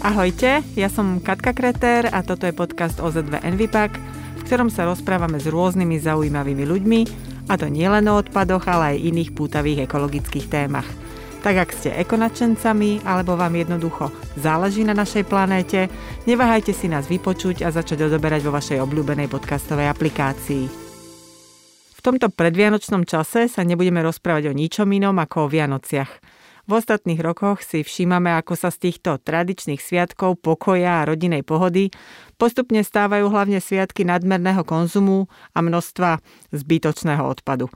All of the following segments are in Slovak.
Ahojte, ja som Katka Kreter a toto je podcast OZ2 Envipak, v ktorom sa rozprávame s rôznymi zaujímavými ľuďmi, a to nielen o odpadoch, ale aj iných pútavých ekologických témach. Tak ak ste ekonačencami, alebo vám jednoducho záleží na našej planéte, neváhajte si nás vypočuť a začať odoberať vo vašej obľúbenej podcastovej aplikácii. Tomto predvianočnom čase sa nebudeme rozprávať o ničom inom ako o Vianociach. V ostatných rokoch si všímame, ako sa z týchto tradičných sviatkov pokoja a rodinej pohody postupne stávajú hlavne sviatky nadmerného konzumu a množstva zbytočného odpadu.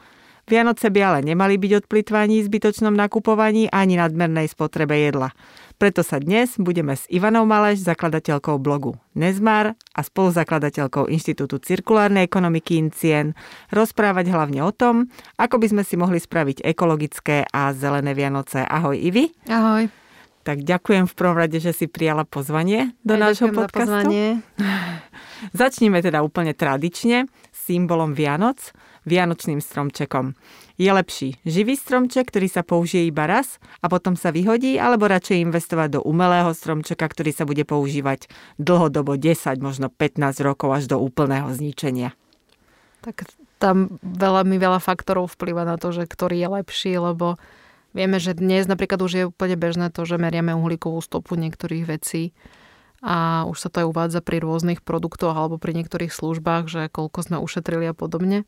Vianoce by ale nemali byť od plitvaní, zbytočnom nakupovaní ani nadmernej spotrebe jedla. Preto sa dnes budeme s Ivanou Maleš, zakladateľkou blogu Nezmar a spoluzakladateľkou Inštitútu cirkulárnej ekonomiky Incien rozprávať hlavne o tom, ako by sme si mohli spraviť ekologické a zelené Vianoce. Ahoj Ivi. Ahoj. Tak ďakujem v prvom rade, že si prijala pozvanie do Aj nášho podcastu. Pozvanie. Začníme teda úplne tradične symbolom Vianoc vianočným stromčekom. Je lepší živý stromček, ktorý sa použije iba raz a potom sa vyhodí, alebo radšej investovať do umelého stromčeka, ktorý sa bude používať dlhodobo 10, možno 15 rokov až do úplného zničenia. Tak tam veľmi veľa faktorov vplyva na to, že ktorý je lepší, lebo vieme, že dnes napríklad už je úplne bežné to, že meriame uhlíkovú stopu niektorých vecí a už sa to aj uvádza pri rôznych produktoch alebo pri niektorých službách, že koľko sme ušetrili a podobne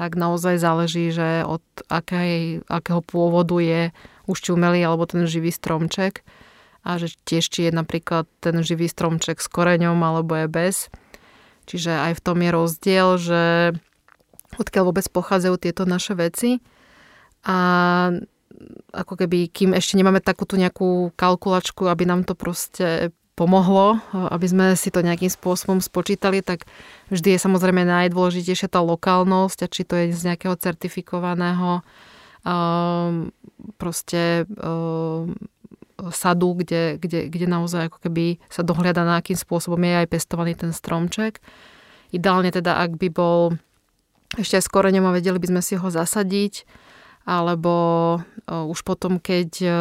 tak naozaj záleží, že od akej, akého pôvodu je už či umelý alebo ten živý stromček a že tiež či je napríklad ten živý stromček s koreňom alebo je bez. Čiže aj v tom je rozdiel, že odkiaľ vôbec pochádzajú tieto naše veci a ako keby, kým ešte nemáme takúto nejakú kalkulačku, aby nám to proste pomohlo, aby sme si to nejakým spôsobom spočítali, tak vždy je samozrejme najdôležitejšia tá lokálnosť a či to je z nejakého certifikovaného um, proste um, sadu, kde, kde, kde naozaj ako keby sa dohliada na akým spôsobom je aj pestovaný ten stromček. Ideálne teda, ak by bol ešte aj s koreňom vedeli by sme si ho zasadiť, alebo uh, už potom, keď uh,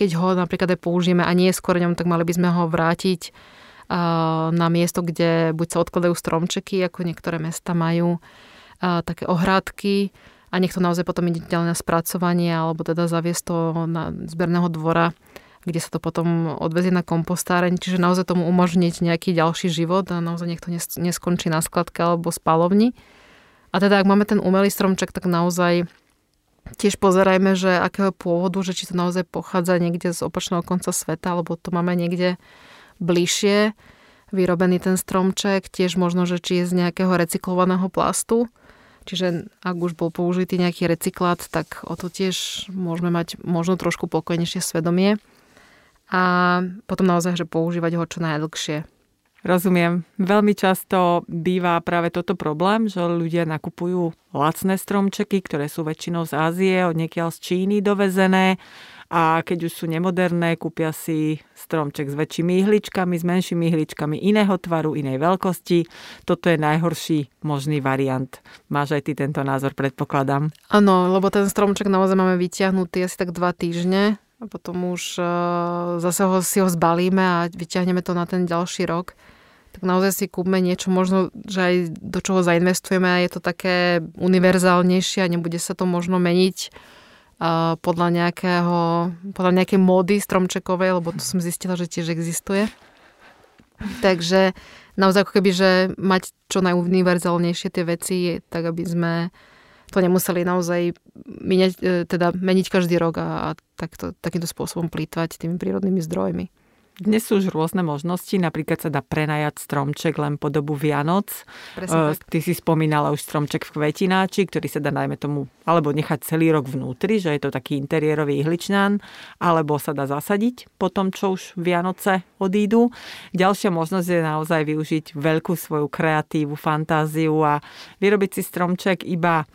keď ho napríklad aj použijeme a nie je s koreňom, tak mali by sme ho vrátiť na miesto, kde buď sa odkladajú stromčeky, ako niektoré mesta majú, také ohrádky a nech to naozaj potom ide ďalej na spracovanie alebo teda zaviesť to na zberného dvora, kde sa to potom odvezie na kompostáreň, čiže naozaj tomu umožniť nejaký ďalší život a naozaj nech to neskončí na skladke alebo spalovni. A teda ak máme ten umelý stromček, tak naozaj Tiež pozerajme, že akého pôvodu, že či to naozaj pochádza niekde z opačného konca sveta, alebo to máme niekde bližšie vyrobený ten stromček, tiež možno, že či je z nejakého recyklovaného plastu. Čiže ak už bol použitý nejaký recyklát, tak o to tiež môžeme mať možno trošku pokojnejšie svedomie. A potom naozaj, že používať ho čo najdlhšie. Rozumiem. Veľmi často býva práve toto problém, že ľudia nakupujú lacné stromčeky, ktoré sú väčšinou z Ázie, od niekiaľ z Číny dovezené a keď už sú nemoderné, kúpia si stromček s väčšími ihličkami, s menšími ihličkami iného tvaru, inej veľkosti. Toto je najhorší možný variant. Máš aj ty tento názor, predpokladám. Áno, lebo ten stromček naozaj máme vyťahnutý asi tak dva týždne a potom už uh, zase ho, si ho zbalíme a vyťahneme to na ten ďalší rok tak naozaj si kúpme niečo možno, že aj do čoho zainvestujeme a je to také univerzálnejšie a nebude sa to možno meniť uh, podľa nejakého, podľa nejakej módy stromčekovej, lebo to som zistila, že tiež existuje. Takže naozaj ako keby, že mať čo najuniverzálnejšie tie veci, tak aby sme to nemuseli naozaj meniť, e, teda meniť každý rok a, a takto, takýmto spôsobom plýtvať tými prírodnými zdrojmi. Dnes sú už rôzne možnosti, napríklad sa dá prenajať stromček len po dobu Vianoc. Presne tak. Ty si spomínala už stromček v kvetináči, ktorý sa dá najmä tomu, alebo nechať celý rok vnútri, že je to taký interiérový ihličnan, alebo sa dá zasadiť po tom, čo už Vianoce odídu. Ďalšia možnosť je naozaj využiť veľkú svoju kreatívu, fantáziu a vyrobiť si stromček iba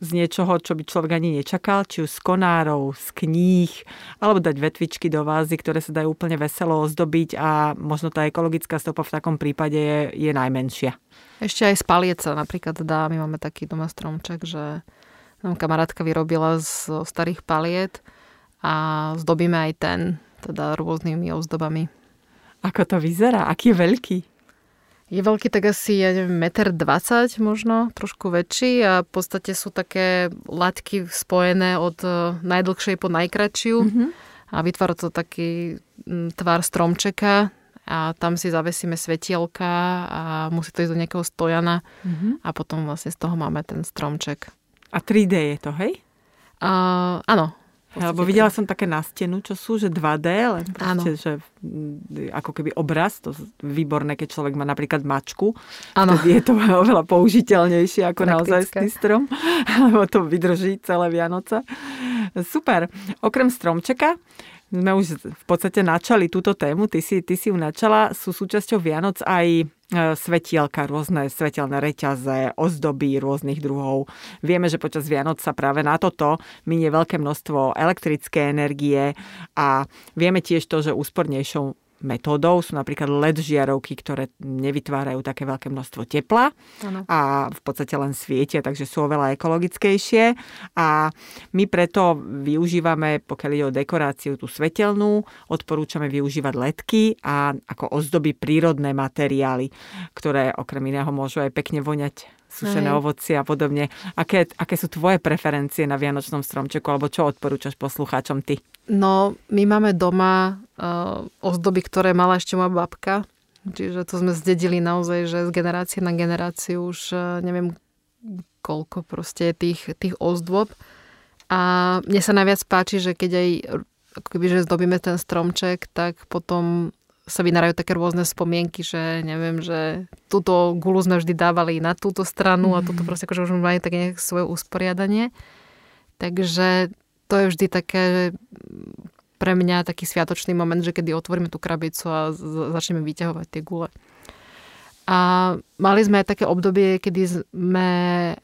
z niečoho, čo by človek ani nečakal, či už z konárov, z kníh, alebo dať vetvičky do vázy, ktoré sa dajú úplne veselo ozdobiť a možno tá ekologická stopa v takom prípade je, je najmenšia. Ešte aj spaliec sa napríklad dá, my máme taký doma stromček, že nám kamarátka vyrobila z starých paliet a zdobíme aj ten, teda rôznymi ozdobami. Ako to vyzerá? Aký je veľký? Je veľký tak asi, ja neviem, 1,20 m možno, trošku väčší a v podstate sú také latky spojené od e, najdlhšej po najkračšiu mm-hmm. a vytvára to taký tvar stromčeka a tam si zavesíme svetielka a musí to ísť do nejakého stojana mm-hmm. a potom vlastne z toho máme ten stromček. A 3D je to, hej? Uh, áno. Lebo videla som také na stenu, čo sú, že 2D, len proste, že mm, ako keby obraz, to výborné, keď človek má napríklad mačku, ano. je to oveľa použiteľnejšie ako naozaj strom, lebo to vydrží celé Vianoce. Super. Okrem stromčeka, sme už v podstate načali túto tému, ty si, ty si ju načala, sú súčasťou Vianoc aj svetielka, rôzne svetelné reťaze, ozdoby rôznych druhov. Vieme, že počas Vianoc sa práve na toto minie veľké množstvo elektrické energie a vieme tiež to, že úspornejšou metódou sú napríklad LED žiarovky, ktoré nevytvárajú také veľké množstvo tepla ano. a v podstate len svietia, takže sú oveľa ekologickejšie. A my preto využívame, pokiaľ ide o dekoráciu, tú svetelnú, odporúčame využívať ledky a ako ozdoby prírodné materiály, ktoré okrem iného môžu aj pekne voňať sušené ovocie a podobne. Aké, aké sú tvoje preferencie na Vianočnom stromčeku, alebo čo odporúčaš poslucháčom ty? No, my máme doma uh, ozdoby, ktoré mala ešte moja babka. Čiže to sme zdedili naozaj, že z generácie na generáciu už uh, neviem koľko proste tých, tých ozdôb. A mne sa najviac páči, že keď aj ako keby, že zdobíme ten stromček, tak potom sa vynárajú také rôzne spomienky, že neviem, že túto gulu sme vždy dávali na túto stranu a toto proste akože už majú také nejaké svoje usporiadanie. Takže to je vždy také pre mňa taký sviatočný moment, že kedy otvoríme tú krabicu a začneme vyťahovať tie gule. A mali sme aj také obdobie, kedy sme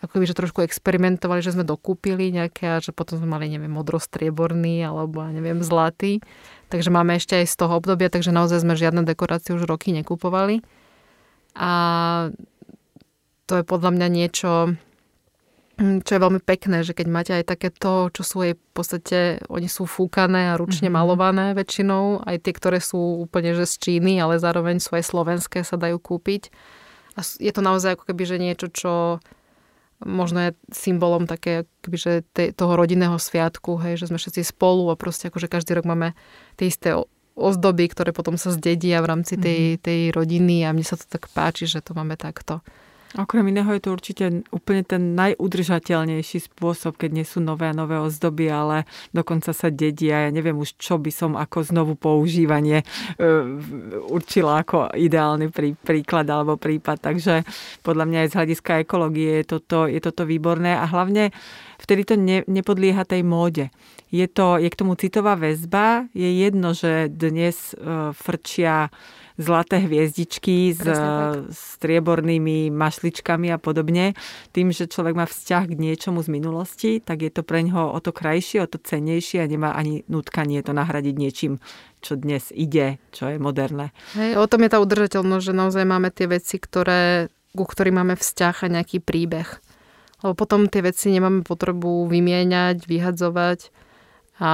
akoby, že trošku experimentovali, že sme dokúpili nejaké že potom sme mali, neviem, modrostrieborný alebo, neviem, zlatý. Takže máme ešte aj z toho obdobia, takže naozaj sme žiadne dekorácie už roky nekupovali. A to je podľa mňa niečo, čo je veľmi pekné, že keď máte aj takéto, čo sú aj v podstate, oni sú fúkané a ručne mm-hmm. malované väčšinou, aj tie, ktoré sú úplne že z Číny, ale zároveň sú aj slovenské, sa dajú kúpiť. A je to naozaj ako keby, že niečo, čo možno je symbolom také, že te, toho rodinného sviatku, hej, že sme všetci spolu a proste akože každý rok máme tie isté ozdoby, ktoré potom sa zdedia v rámci tej, mhm. tej rodiny a mne sa to tak páči, že to máme takto. Okrem iného je to určite úplne ten najudržateľnejší spôsob, keď nie sú nové a nové ozdoby, ale dokonca sa dedia. Ja neviem už, čo by som ako znovu používanie e, určila ako ideálny prí, príklad alebo prípad. Takže podľa mňa aj z hľadiska ekológie je toto, je toto výborné a hlavne vtedy to ne, nepodlieha tej móde. Je, to, je k tomu citová väzba. Je jedno, že dnes e, frčia zlaté hviezdičky s striebornými mašličkami a podobne. Tým, že človek má vzťah k niečomu z minulosti, tak je to pre ňoho o to krajšie, o to cennejšie a nemá ani nutkanie to nahradiť niečím, čo dnes ide, čo je moderné. Hej, o tom je tá udržateľnosť, že naozaj máme tie veci, ktoré, ku ktorým máme vzťah a nejaký príbeh. Lebo potom tie veci nemáme potrebu vymieňať, vyhadzovať a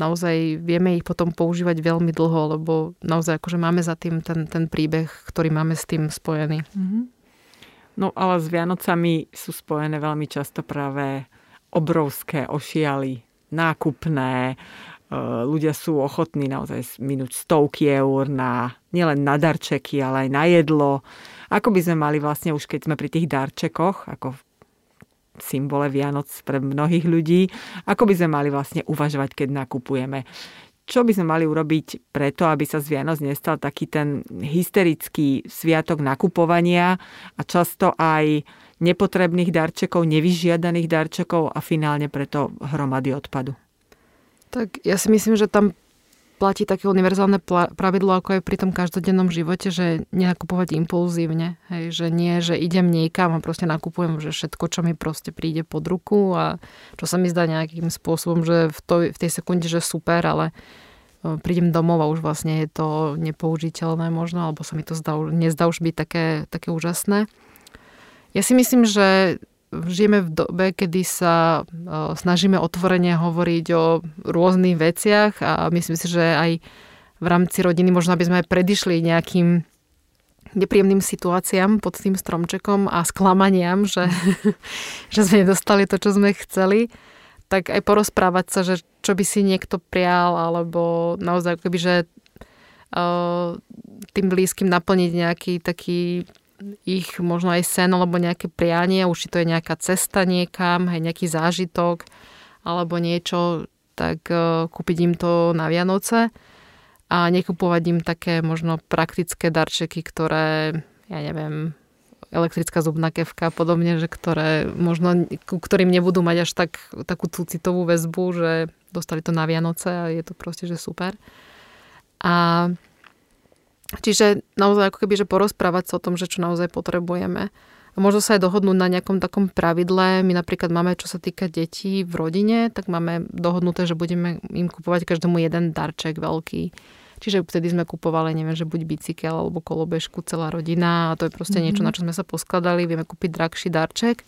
naozaj vieme ich potom používať veľmi dlho, lebo naozaj akože máme za tým ten, ten príbeh, ktorý máme s tým spojený. Mm-hmm. No ale s Vianocami sú spojené veľmi často práve obrovské ošialy, nákupné, e, ľudia sú ochotní naozaj minúť stovky eur na, nielen na darčeky, ale aj na jedlo. Ako by sme mali vlastne už keď sme pri tých darčekoch, ako symbole Vianoc pre mnohých ľudí. Ako by sme mali vlastne uvažovať, keď nakupujeme? Čo by sme mali urobiť preto, aby sa z Vianoc nestal taký ten hysterický sviatok nakupovania a často aj nepotrebných darčekov, nevyžiadaných darčekov a finálne preto hromady odpadu? Tak ja si myslím, že tam platí také univerzálne pravidlo, ako je pri tom každodennom živote, že nenakupovať impulzívne. Hej, že nie, že idem niekam a proste nakupujem, že všetko, čo mi proste príde pod ruku a čo sa mi zdá nejakým spôsobom, že v, to, v tej sekunde, že super, ale e, prídem domov a už vlastne je to nepoužiteľné možno, alebo sa mi to zdá, nezdá už byť také, také úžasné. Ja si myslím, že žijeme v dobe, kedy sa snažíme otvorene hovoriť o rôznych veciach a myslím si, že aj v rámci rodiny možno, aby sme aj predišli nejakým nepríjemným situáciám pod tým stromčekom a sklamaniam, že, že sme nedostali to, čo sme chceli, tak aj porozprávať sa, že čo by si niekto prial, alebo naozaj keby, že uh, tým blízkym naplniť nejaký taký ich možno aj sen alebo nejaké prianie, už či to je nejaká cesta niekam, aj nejaký zážitok alebo niečo, tak uh, kúpiť im to na Vianoce a nekupovať im také možno praktické darčeky, ktoré, ja neviem, elektrická zubná kevka a podobne, že ktoré možno, ku ktorým nebudú mať až tak, takú tú citovú väzbu, že dostali to na Vianoce a je to proste, že super. A čiže naozaj ako keby, že porozprávať sa o tom, že čo naozaj potrebujeme. A možno sa aj dohodnúť na nejakom takom pravidle. My napríklad máme, čo sa týka detí v rodine, tak máme dohodnuté, že budeme im kupovať každému jeden darček veľký Čiže vtedy sme kupovali, neviem, že buď bicykel alebo kolobežku, celá rodina a to je proste mm-hmm. niečo, na čo sme sa poskladali. Vieme kúpiť drahší darček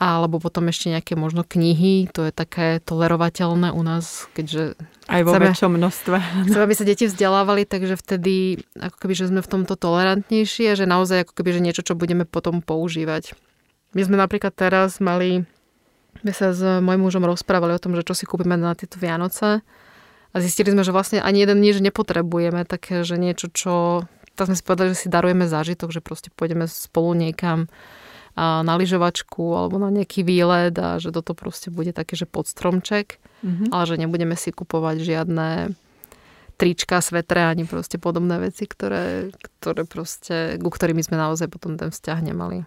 alebo potom ešte nejaké možno knihy, to je také tolerovateľné u nás, keďže... Aj vo chceme, väčšom množstve. Chceme, aby sa deti vzdelávali, takže vtedy ako keby, že sme v tomto tolerantnejší a že naozaj ako keby, že niečo, čo budeme potom používať. My sme napríklad teraz mali, my sa s mojim mužom rozprávali o tom, že čo si kúpime na tieto Vianoce a zistili sme, že vlastne ani jeden nič nepotrebujeme, také, že niečo, čo... Tak sme si povedali, že si darujeme zážitok, že proste pôjdeme spolu niekam na lyžovačku alebo na nejaký výlet a že toto proste bude také, že podstromček, mm-hmm. ale že nebudeme si kupovať žiadne trička, svetre ani proste podobné veci, ktoré, ktoré proste, ku ktorým sme naozaj potom ten vzťah nemali.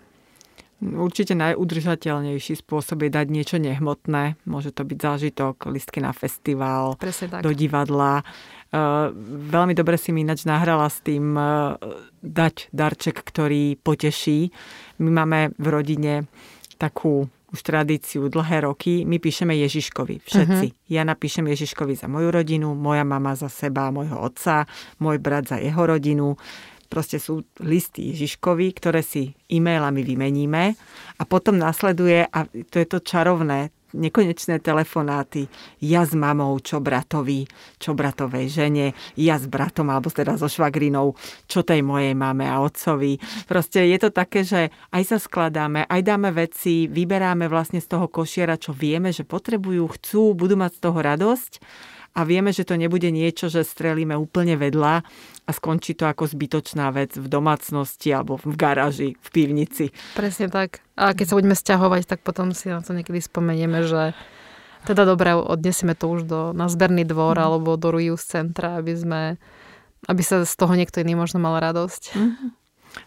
Určite najudržateľnejší spôsob je dať niečo nehmotné. Môže to byť zážitok, listky na festival, do divadla. Uh, veľmi dobre si mi ináč nahrala s tým uh, dať darček, ktorý poteší. My máme v rodine takú už tradíciu dlhé roky. My píšeme Ježiškovi, všetci. Uh-huh. Ja napíšem Ježiškovi za moju rodinu, moja mama za seba, môjho otca, môj brat za jeho rodinu Proste sú listy Ježiškovi, ktoré si e-mailami vymeníme a potom nasleduje, a to je to čarovné, nekonečné telefonáty. Ja s mamou, čo bratovi, čo bratovej žene, ja s bratom, alebo teda so švagrinou, čo tej mojej mame a otcovi. Proste je to také, že aj sa skladáme, aj dáme veci, vyberáme vlastne z toho košiera, čo vieme, že potrebujú, chcú, budú mať z toho radosť a vieme, že to nebude niečo, že strelíme úplne vedľa a skončí to ako zbytočná vec v domácnosti alebo v garáži, v pivnici. Presne tak. A keď sa budeme stiahovať, tak potom si na to niekedy spomenieme, že teda dobre, odnesieme to už do, na zberný dvor mm. alebo do Ruius centra, aby sme aby sa z toho niekto iný možno mal radosť. Mm.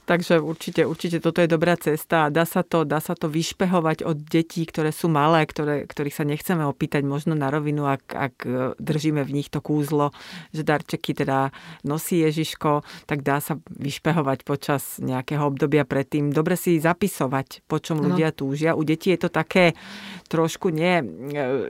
Takže určite, určite toto je dobrá cesta a dá sa to, dá sa to vyšpehovať od detí, ktoré sú malé, ktoré, ktorých sa nechceme opýtať možno na rovinu, ak, ak e, držíme v nich to kúzlo, že darčeky teda nosí Ježiško, tak dá sa vyšpehovať počas nejakého obdobia predtým. Dobre si zapisovať, po čom ľudia túžia. U detí je to také trošku nie e,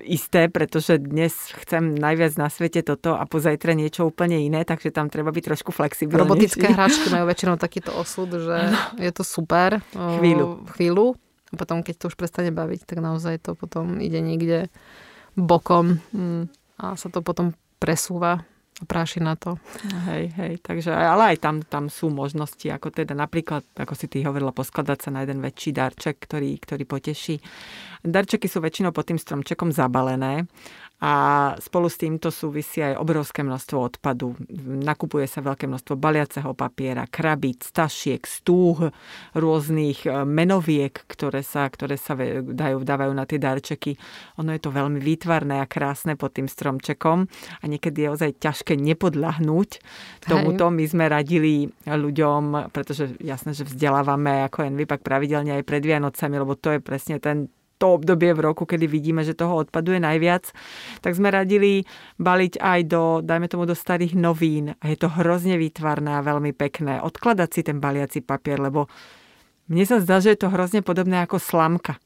isté, pretože dnes chcem najviac na svete toto a pozajtre niečo úplne iné, takže tam treba byť trošku flexibilnejší. Robotické hračky majú väčšinou takýto osud, že je to super. Chvíľu. Chvíľu. A potom, keď to už prestane baviť, tak naozaj to potom ide niekde bokom mm. a sa to potom presúva a práši na to. Hej, hej, takže, ale aj tam, tam sú možnosti, ako teda napríklad, ako si ty hovorila, poskladať sa na jeden väčší darček, ktorý, ktorý poteší. Darčeky sú väčšinou pod tým stromčekom zabalené a spolu s týmto súvisí aj obrovské množstvo odpadu. Nakupuje sa veľké množstvo baliaceho papiera, krabíc, stašiek, stúh, rôznych e, menoviek, ktoré sa, ktoré sa dajú, dávajú na tie darčeky. Ono je to veľmi výtvarné a krásne pod tým stromčekom a niekedy je ozaj ťažké nepodľahnúť tomuto. My sme radili ľuďom, pretože jasné, že vzdelávame ako Envipak pravidelne aj pred Vianocami, lebo to je presne ten to obdobie v roku, kedy vidíme, že toho odpadu je najviac, tak sme radili baliť aj do, dajme tomu, do starých novín. A je to hrozne výtvarné a veľmi pekné. Odkladať si ten baliaci papier, lebo mne sa zdá, že je to hrozne podobné ako slamka.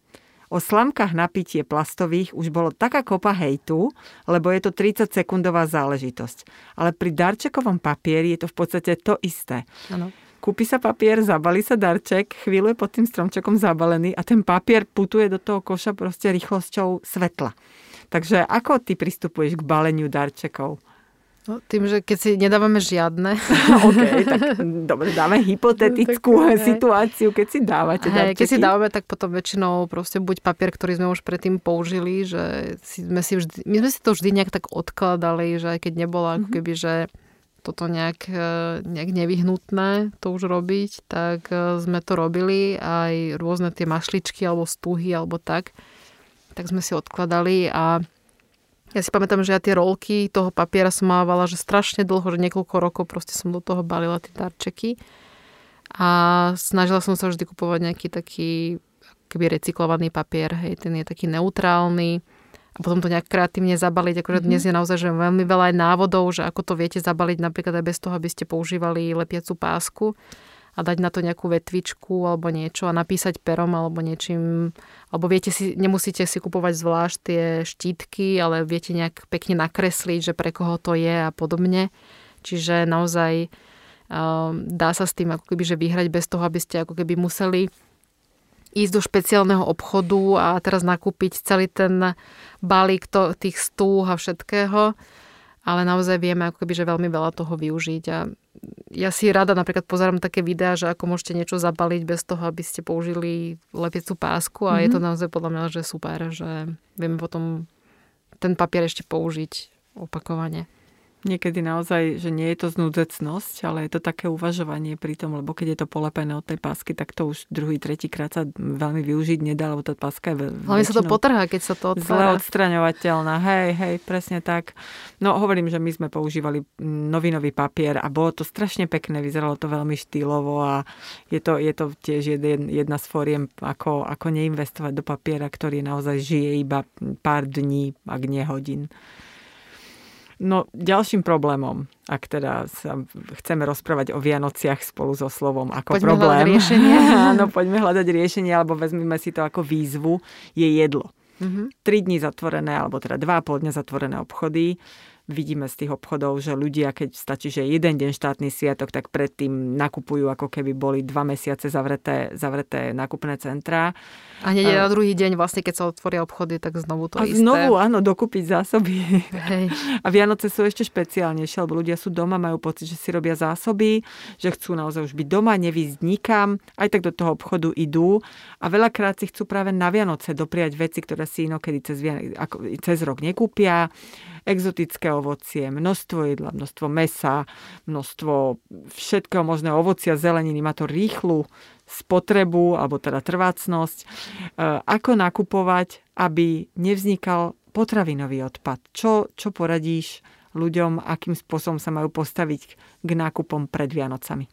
O slamkách na pitie plastových už bolo taká kopa hejtu, lebo je to 30 sekundová záležitosť. Ale pri darčekovom papieri je to v podstate to isté. Ano kúpi sa papier, zabali sa darček, chvíľu je pod tým stromčekom zabalený a ten papier putuje do toho koša proste rýchlosťou svetla. Takže ako ty pristupuješ k baleniu darčekov? No, tým, že keď si nedávame žiadne. OK, tak dobre, dáme hypotetickú tak, situáciu, keď si dávate hej, Keď si dávame, tak potom väčšinou proste buď papier, ktorý sme už predtým použili, že si, sme si vždy, my sme si to vždy nejak tak odkladali, že aj keď nebolo ako mhm. keby, že toto nejak, e, nejak nevyhnutné to už robiť, tak e, sme to robili aj rôzne tie mašličky alebo stuhy alebo tak, tak sme si odkladali a ja si pamätám, že ja tie rolky toho papiera som mávala, že strašne dlho, že niekoľko rokov proste som do toho balila tie darčeky. A snažila som sa vždy kupovať nejaký taký keby recyklovaný papier, hej, ten je taký neutrálny a potom to nejak kreatívne zabaliť. Akože mm-hmm. dnes je naozaj že veľmi veľa aj návodov, že ako to viete zabaliť napríklad aj bez toho, aby ste používali lepiacu pásku a dať na to nejakú vetvičku alebo niečo a napísať perom alebo niečím, alebo viete si, nemusíte si kupovať zvlášť tie štítky, ale viete nejak pekne nakresliť, že pre koho to je a podobne. Čiže naozaj um, dá sa s tým ako keby, že vyhrať bez toho, aby ste ako keby museli ísť do špeciálneho obchodu a teraz nakúpiť celý ten balík to, tých stúh a všetkého ale naozaj vieme ako keby, že veľmi veľa toho využiť a ja si rada napríklad pozerám také videá, že ako môžete niečo zabaliť bez toho, aby ste použili lepiacu pásku a mm-hmm. je to mhm. naozaj podľa mňa, že super, že vieme potom ten papier ešte použiť opakovane niekedy naozaj, že nie je to znúdzecnosť, ale je to také uvažovanie pri tom, lebo keď je to polepené od tej pásky, tak to už druhý, tretí krát sa veľmi využiť nedá, lebo tá páska je veľmi. Ale sa to potrhá, keď sa to otvára. Zle odstraňovateľná, hej, hej, presne tak. No hovorím, že my sme používali novinový papier a bolo to strašne pekné, vyzeralo to veľmi štýlovo a je to, je to tiež jedna z fóriem, ako, ako neinvestovať do papiera, ktorý naozaj žije iba pár dní, ak nie hodín. No ďalším problémom, ak teda sa chceme rozprávať o Vianociach spolu so slovom ako poďme problém. Hľadať riešenie. Áno, poďme hľadať riešenie, alebo vezmeme si to ako výzvu, je jedlo. Mm-hmm. Tri dní zatvorené, alebo teda dva a pol dňa zatvorené obchody vidíme z tých obchodov, že ľudia, keď stačí, že jeden deň štátny sviatok, tak predtým nakupujú, ako keby boli dva mesiace zavreté, zavreté nákupné centrá. A hneď na druhý deň, vlastne keď sa otvoria obchody, tak znovu to a isté. znovu, áno, dokúpiť zásoby. Hej. A Vianoce sú ešte špeciálnejšie, lebo ľudia sú doma, majú pocit, že si robia zásoby, že chcú naozaj už byť doma, nevísť nikam, aj tak do toho obchodu idú. A veľakrát si chcú práve na Vianoce dopriať veci, ktoré si inokedy cez, cez rok nekúpia exotické ovocie, množstvo jedla, množstvo mesa, množstvo všetkého možného ovocia, zeleniny. Má to rýchlu spotrebu, alebo teda trvácnosť. E, ako nakupovať, aby nevznikal potravinový odpad? Čo, čo poradíš ľuďom, akým spôsobom sa majú postaviť k nákupom pred Vianocami?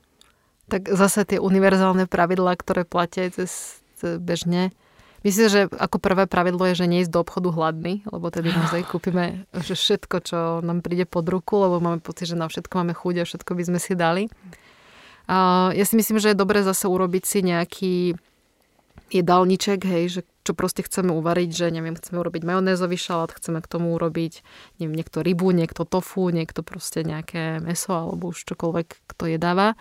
Tak zase tie univerzálne pravidlá, ktoré platia cez bežne, Myslím, že ako prvé pravidlo je, že neísť do obchodu hladný, lebo tedy naozaj kúpime že všetko, čo nám príde pod ruku, lebo máme pocit, že na všetko máme chuť a všetko by sme si dali. A ja si myslím, že je dobre zase urobiť si nejaký jedálniček, hej, že čo proste chceme uvariť, že neviem, chceme urobiť majonézový šalát, chceme k tomu urobiť neviem, niekto rybu, niekto tofu, niekto proste nejaké meso alebo už čokoľvek, kto jedáva.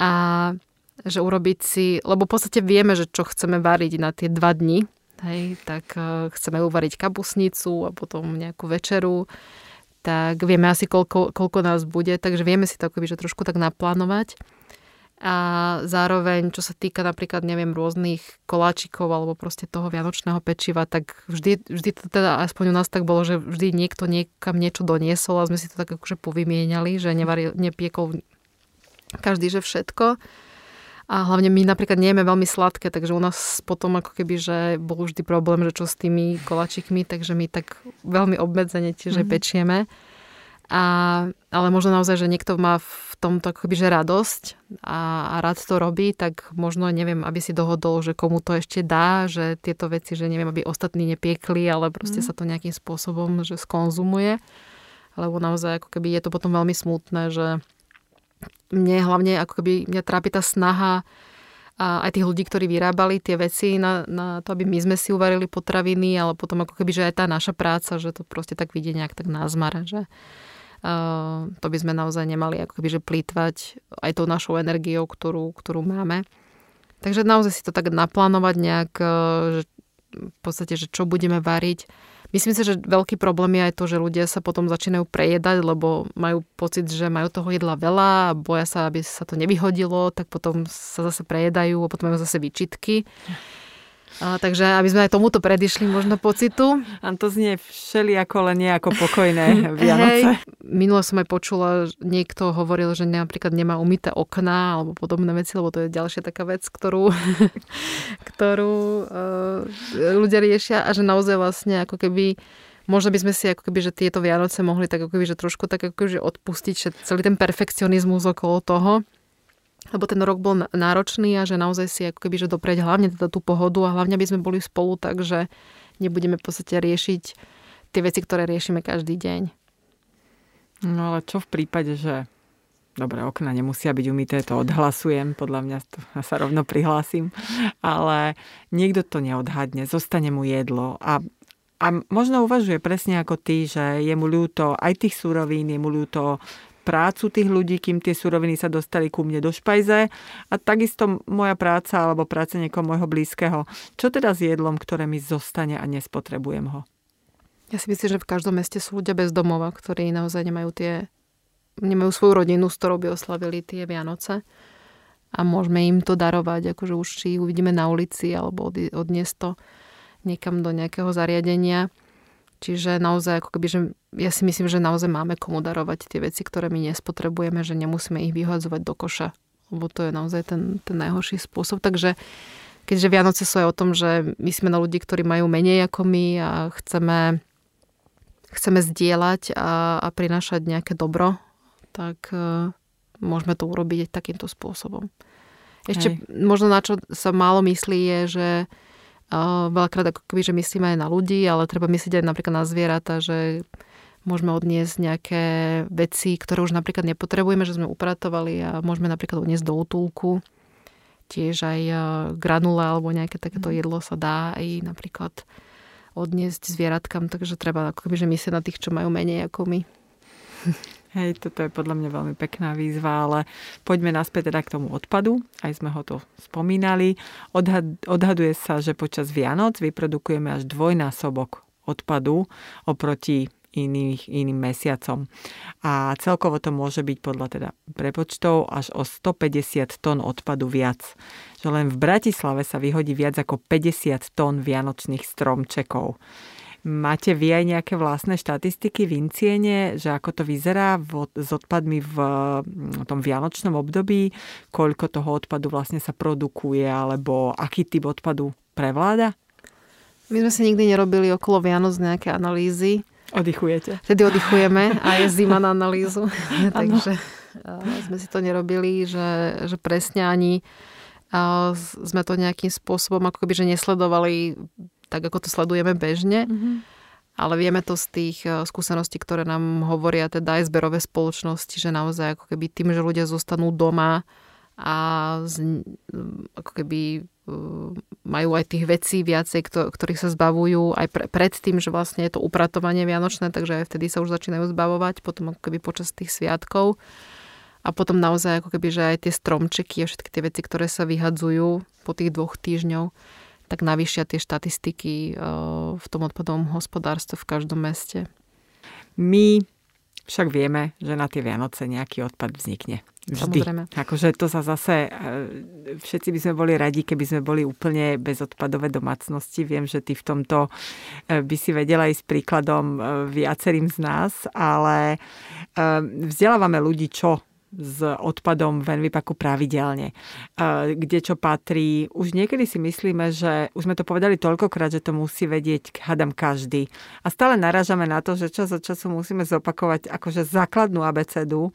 A že urobiť si, lebo v podstate vieme, že čo chceme variť na tie dva dni, hej, tak uh, chceme uvariť kapusnicu a potom nejakú večeru, tak vieme asi, koľko, koľko nás bude, takže vieme si to akoby, že trošku tak naplánovať. A zároveň, čo sa týka napríklad, neviem, rôznych koláčikov alebo proste toho vianočného pečiva, tak vždy, vždy to teda aspoň u nás tak bolo, že vždy niekto niekam niečo doniesol a sme si to tak akože povymieniali, že nevaril, nepiekol každý, že všetko. A hlavne my napríklad nejeme veľmi sladké, takže u nás potom ako keby, že bol vždy problém, že čo s tými kolačikmi, takže my tak veľmi obmedzene tiež mm-hmm. pečieme. A, ale možno naozaj, že niekto má v tomto akoby, že radosť a, a rád to robí, tak možno neviem, aby si dohodol, že komu to ešte dá, že tieto veci, že neviem, aby ostatní nepiekli, ale proste mm. sa to nejakým spôsobom, že skonzumuje. Lebo naozaj ako keby je to potom veľmi smutné, že mne hlavne ako keby mňa trápi tá snaha a aj tých ľudí, ktorí vyrábali tie veci na, na to, aby my sme si uvarili potraviny, ale potom ako keby, že aj tá naša práca, že to proste tak vidie nejak tak názmar, že to by sme naozaj nemali ako keby, že plýtvať aj tou našou energiou, ktorú, ktorú máme. Takže naozaj si to tak naplánovať nejak, že v podstate, že čo budeme variť. Myslím si, že veľký problém je aj to, že ľudia sa potom začínajú prejedať, lebo majú pocit, že majú toho jedla veľa a boja sa, aby sa to nevyhodilo, tak potom sa zase prejedajú a potom majú zase výčitky. A, takže aby sme aj tomuto predišli možno pocitu. A to znie všelijako, len nie ako pokojné Vianoce. Hej, minule som aj počula, niekto hovoril, že napríklad nemá umité okná alebo podobné veci, lebo to je ďalšia taká vec, ktorú, ktorú uh, ľudia riešia a že naozaj vlastne ako keby možno by sme si ako keby, že tieto Vianoce mohli tak ako keby, že trošku tak ako keby, že odpustiť že celý ten perfekcionizmus okolo toho lebo ten rok bol náročný a že naozaj si ako keby, že dopreť hlavne teda tú pohodu a hlavne by sme boli spolu, takže nebudeme v podstate riešiť tie veci, ktoré riešime každý deň. No ale čo v prípade, že Dobre, okna nemusia byť umité, to odhlasujem, podľa mňa to, ja sa rovno prihlásim, ale niekto to neodhadne, zostane mu jedlo a, a možno uvažuje presne ako ty, že je mu ľúto aj tých surovín, je mu ľúto prácu tých ľudí, kým tie suroviny sa dostali ku mne do špajze a takisto moja práca alebo práca niekoho môjho blízkeho. Čo teda s jedlom, ktoré mi zostane a nespotrebujem ho? Ja si myslím, že v každom meste sú ľudia bez domova, ktorí naozaj nemajú tie nemajú svoju rodinu, s ktorou by oslavili tie Vianoce a môžeme im to darovať, akože už či uvidíme na ulici alebo odniesť to niekam do nejakého zariadenia. Čiže naozaj ako keby, že ja si myslím, že naozaj máme komu darovať tie veci, ktoré my nespotrebujeme, že nemusíme ich vyhadzovať do koša, lebo to je naozaj ten, ten najhorší spôsob. Takže keďže Vianoce sú aj o tom, že my sme na ľudí, ktorí majú menej ako my a chceme, chceme zdieľať a, a prinášať nejaké dobro, tak uh, môžeme to urobiť takýmto spôsobom. Ešte Hej. možno na čo sa málo myslí je, že uh, veľakrát ako keby, že myslíme aj na ľudí, ale treba myslieť aj napríklad na zvieratá, že môžeme odniesť nejaké veci, ktoré už napríklad nepotrebujeme, že sme upratovali a môžeme napríklad odniesť do útulku. Tiež aj e, granule alebo nejaké takéto mhm. jedlo sa dá aj napríklad odniesť zvieratkám, takže treba ako keby, že myslieť na tých, čo majú menej ako my. Hej, toto je podľa mňa veľmi pekná výzva, ale poďme naspäť teda k tomu odpadu. Aj sme ho to spomínali. Odhad, odhaduje sa, že počas Vianoc vyprodukujeme až dvojnásobok odpadu oproti iných, iným mesiacom. A celkovo to môže byť podľa teda prepočtov až o 150 tón odpadu viac. Že len v Bratislave sa vyhodí viac ako 50 tón vianočných stromčekov. Máte vy aj nejaké vlastné štatistiky v Inciene, že ako to vyzerá v, s odpadmi v tom vianočnom období, koľko toho odpadu vlastne sa produkuje, alebo aký typ odpadu prevláda? My sme si nikdy nerobili okolo Vianoc nejaké analýzy. Oddychujete. Vtedy oddychujeme a je zima na analýzu. Takže sme si to nerobili, že, že presne ani sme to nejakým spôsobom ako keby, že nesledovali tak, ako to sledujeme bežne. Mm-hmm. Ale vieme to z tých skúseností, ktoré nám hovoria teda aj zberové spoločnosti, že naozaj ako keby tým, že ľudia zostanú doma a z, ako keby majú aj tých vecí viacej, ktorých sa zbavujú aj pre, pred tým, že vlastne je to upratovanie vianočné, takže aj vtedy sa už začínajú zbavovať, potom ako keby počas tých sviatkov. A potom naozaj ako keby, že aj tie stromčeky a všetky tie veci, ktoré sa vyhadzujú po tých dvoch týždňov, tak navýšia tie štatistiky v tom odpadovom hospodárstve v každom meste. My však vieme, že na tie Vianoce nejaký odpad vznikne. Vždy. Samozrejme. Akože to sa zase, e, všetci by sme boli radi, keby sme boli úplne bezodpadové domácnosti. Viem, že ty v tomto e, by si vedela ísť príkladom e, viacerým z nás, ale vzdelávame ľudí čo s odpadom v Envipaku pravidelne. Kde čo patrí. Už niekedy si myslíme, že už sme to povedali toľkokrát, že to musí vedieť, hádam, každý. A stále narážame na to, že čas od času musíme zopakovať akože základnú abecedu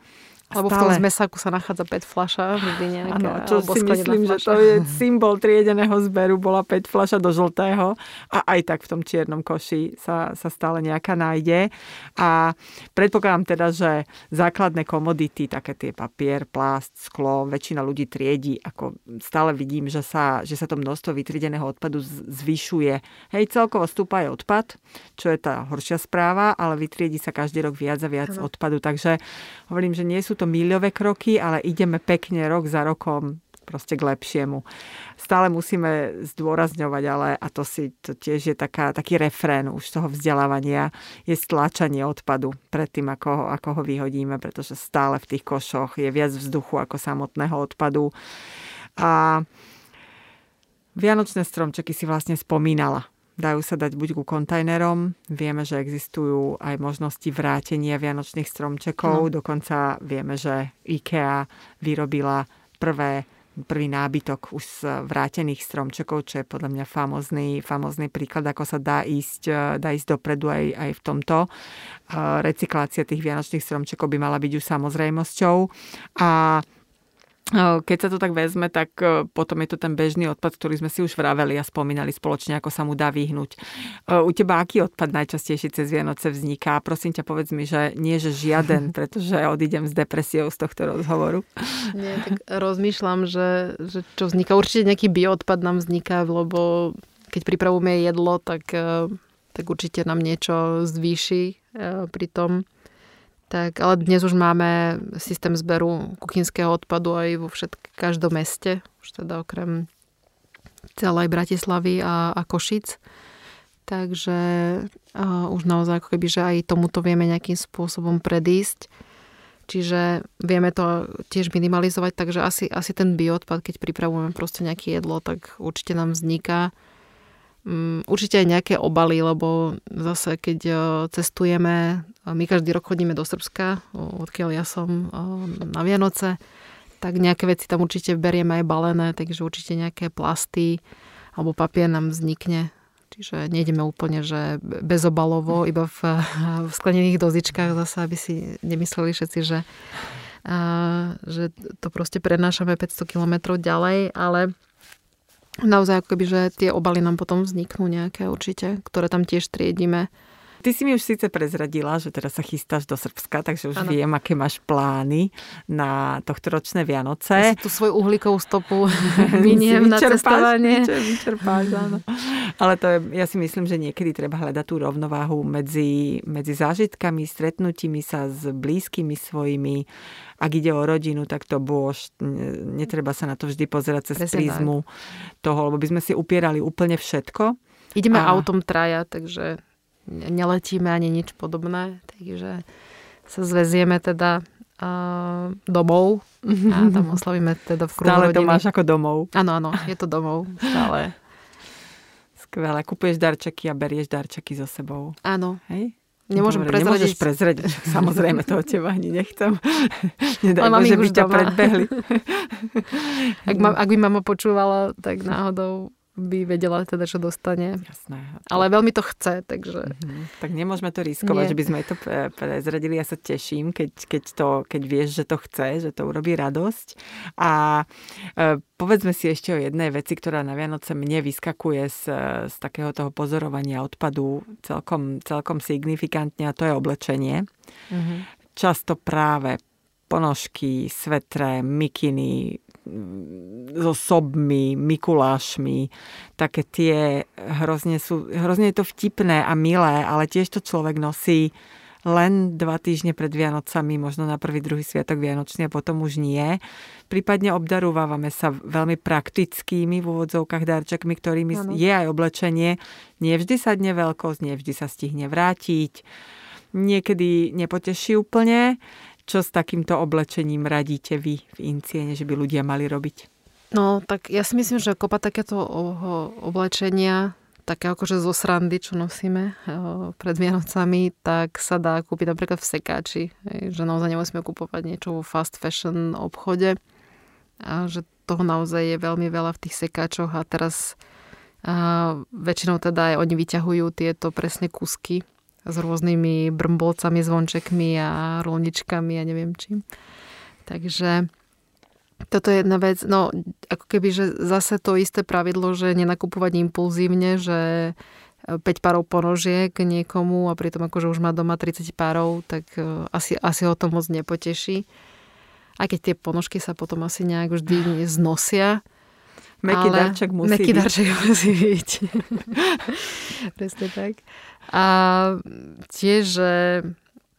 Lebo v tom zmesáku sa nachádza PET flaša, vždy nejaká. Áno, čo si myslím, flaša. že to je symbol triedeného zberu, bola PET flaša do žltého a aj tak v tom čiernom koši sa, sa stále nejaká nájde. A predpokladám teda, že základné komodity, také tie papier, plast, sklo, väčšina ľudí triedi, ako stále vidím, že sa, že sa to množstvo vytriedeného odpadu zvyšuje. Hej, celkovo stúpa aj odpad, čo je tá horšia správa, ale vytriedi sa každý rok viac a viac ano. odpadu. Takže hovorím, že nie sú to míľové kroky, ale ideme pekne rok za rokom proste k lepšiemu. Stále musíme zdôrazňovať, ale a to si to tiež je taká, taký refrén už toho vzdelávania, je stláčanie odpadu pred tým, ako, ako ho vyhodíme, pretože stále v tých košoch je viac vzduchu ako samotného odpadu. A Vianočné stromčeky si vlastne spomínala. Dajú sa dať buď ku kontajnerom, vieme, že existujú aj možnosti vrátenia vianočných stromčekov, no. dokonca vieme, že IKEA vyrobila prvé prvý nábytok už z vrátených stromčekov, čo je podľa mňa famozný, famozný príklad, ako sa dá ísť, dá ísť dopredu aj, aj v tomto. Recyklácia tých vianočných stromčekov by mala byť už samozrejmosťou. A keď sa to tak vezme, tak potom je to ten bežný odpad, ktorý sme si už vraveli a spomínali spoločne, ako sa mu dá vyhnúť. U teba aký odpad najčastejšie cez Vianoce vzniká? Prosím ťa, povedz mi, že nie, že žiaden, pretože odídem s depresiou z tohto rozhovoru. Nie, tak rozmýšľam, že, že čo vzniká. Určite nejaký bioodpad nám vzniká, lebo keď pripravujeme jedlo, tak, tak určite nám niečo zvýši pri tom. Tak, ale dnes už máme systém zberu kuchynského odpadu aj vo všetk- každom meste, už teda okrem celej Bratislavy a, a Košic. Takže uh, už naozaj ako keby, že aj tomuto vieme nejakým spôsobom predísť. Čiže vieme to tiež minimalizovať, takže asi, asi ten bioodpad, keď pripravujeme proste nejaké jedlo, tak určite nám vzniká. Um, určite aj nejaké obaly, lebo zase keď uh, cestujeme my každý rok chodíme do Srbska, odkiaľ ja som na Vianoce, tak nejaké veci tam určite berieme aj balené, takže určite nejaké plasty alebo papier nám vznikne. Čiže nejdeme úplne, že bezobalovo, iba v, v sklenených dozičkách zase, aby si nemysleli všetci, že, že to proste prenášame 500 km ďalej, ale naozaj ako keby, že tie obaly nám potom vzniknú nejaké určite, ktoré tam tiež triedíme Ty si mi už síce prezradila, že teraz sa chystáš do Srbska, takže už ano. viem, aké máš plány na tohto ročné Vianoce. Ja tú svoju uhlíkovú stopu vyniem na cestovanie. Vyčerpáš, áno. Ale to je, ja si myslím, že niekedy treba hľadať tú rovnováhu medzi, medzi zážitkami, stretnutími sa s blízkymi svojimi. Ak ide o rodinu, tak to bož, netreba sa na to vždy pozerať cez Presne prízmu tak. toho, lebo by sme si upierali úplne všetko. Ideme a... autom traja, takže neletíme ani nič podobné, takže sa zvezieme teda uh, domov a tam oslavíme teda v kruhu Stále rodiny. to máš ako domov. Áno, áno, je to domov, stále. Skvelé. Kupuješ darčeky a berieš darčeky so sebou. Áno. Hej? Nemôžem Dobre, prezradiť. Nemôžeš prezradiť. Samozrejme, to od teba ani nechcem. Nedaj Bože, by ťa predbehli. ak, ma, ak by mama počúvala, tak náhodou by vedela teda, čo dostane. Jasné. Ale veľmi to chce, takže... Mm-hmm. Tak nemôžeme to riskovať, Nie. že by sme to prezradili. Ja sa teším, keď, keď, to, keď vieš, že to chce, že to urobí radosť. A e, povedzme si ešte o jednej veci, ktorá na Vianoce mne vyskakuje z, z takého toho pozorovania odpadu celkom, celkom signifikantne a to je oblečenie. Mm-hmm. Často práve ponožky, svetre, mikiny, so sobmi, Mikulášmi, také tie hrozne sú, hrozne je to vtipné a milé, ale tiež to človek nosí len dva týždne pred Vianocami, možno na prvý, druhý sviatok Vianočný a potom už nie. Prípadne obdarúvame sa veľmi praktickými v úvodzovkách darčekmi, ktorými ano. je aj oblečenie. Nie vždy sa dne veľkosť, nie vždy sa stihne vrátiť. Niekedy nepoteší úplne, čo s takýmto oblečením radíte vy v Inciene, že by ľudia mali robiť? No, tak ja si myslím, že kopa takéto oblečenia, také akože zo srandy, čo nosíme pred Vianocami, tak sa dá kúpiť napríklad v sekáči. Že naozaj nemusíme kúpovať niečo vo fast fashion obchode. A že toho naozaj je veľmi veľa v tých sekáčoch a teraz a väčšinou teda aj oni vyťahujú tieto presne kusky s rôznymi brmbolcami, zvončekmi a rolničkami a neviem čím. Takže toto je jedna vec, no ako keby, že zase to isté pravidlo, že nenakupovať impulzívne, že 5 párov ponožiek niekomu a pritom akože už má doma 30 párov, tak e, asi, asi ho to moc nepoteší. Aj keď tie ponožky sa potom asi nejak vždy znosia. Meký darček musí meký byť. darček musí byť. Presne tak. A tiež, že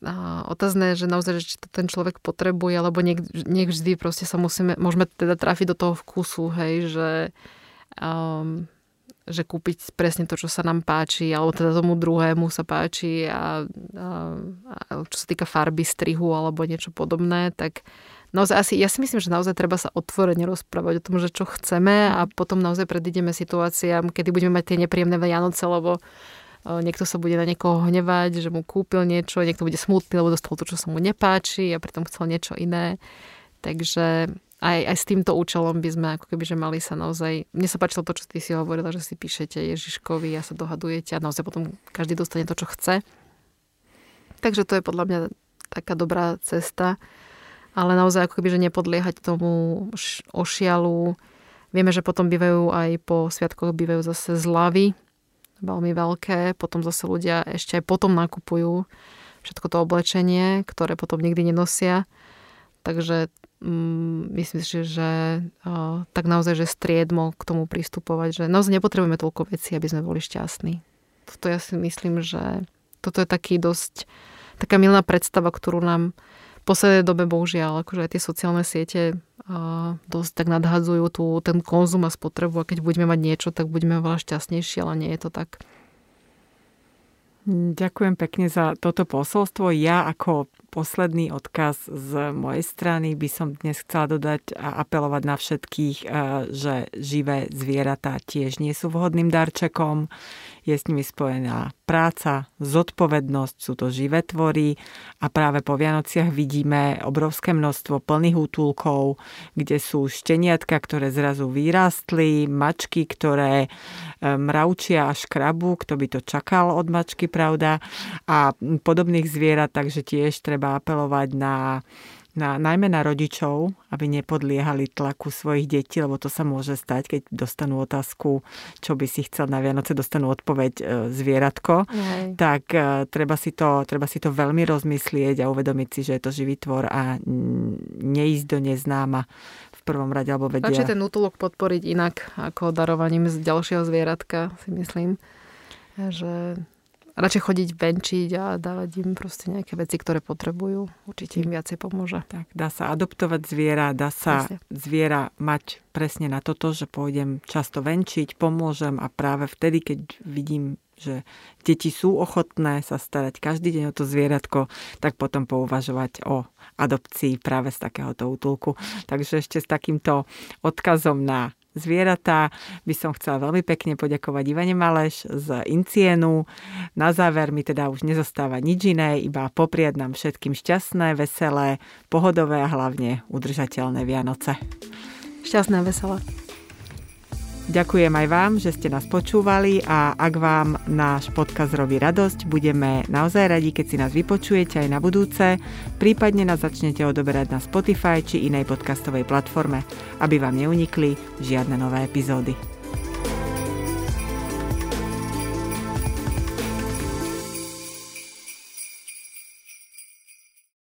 a otázne je, že naozaj, že či to ten človek potrebuje, alebo niek, niek vždy proste sa musíme, môžeme teda trafiť do toho vkusu, hej, že, um, že kúpiť presne to, čo sa nám páči, alebo teda tomu druhému sa páči a, a, a čo sa týka farby, strihu alebo niečo podobné, tak naozaj asi, ja si myslím, že naozaj treba sa otvorene rozprávať o tom, že čo chceme a potom naozaj predídeme situáciám, kedy budeme mať tie nepríjemné Vianoce, lebo niekto sa bude na niekoho hnevať, že mu kúpil niečo, niekto bude smutný, lebo dostal to, čo sa mu nepáči a pritom chcel niečo iné. Takže aj, aj s týmto účelom by sme ako keby, že mali sa naozaj... Mne sa páčilo to, čo ty si hovorila, že si píšete Ježiškovi a sa dohadujete a naozaj potom každý dostane to, čo chce. Takže to je podľa mňa taká dobrá cesta. Ale naozaj ako keby, že nepodliehať tomu ošialu. Vieme, že potom bývajú aj po sviatkoch bývajú zase zlavy, veľmi veľké. Potom zase ľudia ešte aj potom nakupujú všetko to oblečenie, ktoré potom nikdy nenosia. Takže mm, myslím si, že uh, tak naozaj, že striedmo k tomu pristupovať, že naozaj nepotrebujeme toľko vecí, aby sme boli šťastní. Toto ja si myslím, že toto je taký dosť taká milná predstava, ktorú nám v poslednej dobe bohužiaľ, akože aj tie sociálne siete dosť tak nadhadzujú tú, ten konzum a spotrebu a keď budeme mať niečo, tak budeme veľa šťastnejší, ale nie je to tak. Ďakujem pekne za toto posolstvo. Ja ako posledný odkaz z mojej strany. By som dnes chcela dodať a apelovať na všetkých, že živé zvieratá tiež nie sú vhodným darčekom. Je s nimi spojená práca, zodpovednosť, sú to živé tvory a práve po Vianociach vidíme obrovské množstvo plných útulkov, kde sú šteniatka, ktoré zrazu vyrástli, mačky, ktoré mravčia a škrabu, kto by to čakal od mačky, pravda, a podobných zvierat, takže tiež treba apelovať na na, najmä na rodičov, aby nepodliehali tlaku svojich detí, lebo to sa môže stať, keď dostanú otázku, čo by si chcel na Vianoce, dostanú odpoveď e, zvieratko, Aj. tak e, treba si, to, treba si to veľmi rozmyslieť a uvedomiť si, že je to živý tvor a neísť do neznáma v prvom rade, alebo vedia. Radšej ten útulok podporiť inak ako darovaním z ďalšieho zvieratka, si myslím. Že radšej chodiť venčiť a dávať im proste nejaké veci, ktoré potrebujú. Určite im viacej pomôže. Tak, dá sa adoptovať zviera, dá sa presne. zviera mať presne na toto, že pôjdem často venčiť, pomôžem a práve vtedy, keď vidím, že deti sú ochotné sa starať každý deň o to zvieratko, tak potom pouvažovať o adopcii práve z takéhoto útulku. Takže ešte s takýmto odkazom na zvieratá by som chcela veľmi pekne poďakovať Ivane Maleš z Incienu. Na záver mi teda už nezostáva nič iné, iba popriať nám všetkým šťastné, veselé, pohodové a hlavne udržateľné Vianoce. Šťastné veselé. Ďakujem aj vám, že ste nás počúvali a ak vám náš podcast robí radosť, budeme naozaj radi, keď si nás vypočujete aj na budúce, prípadne nás začnete odoberať na Spotify či inej podcastovej platforme, aby vám neunikli žiadne nové epizódy.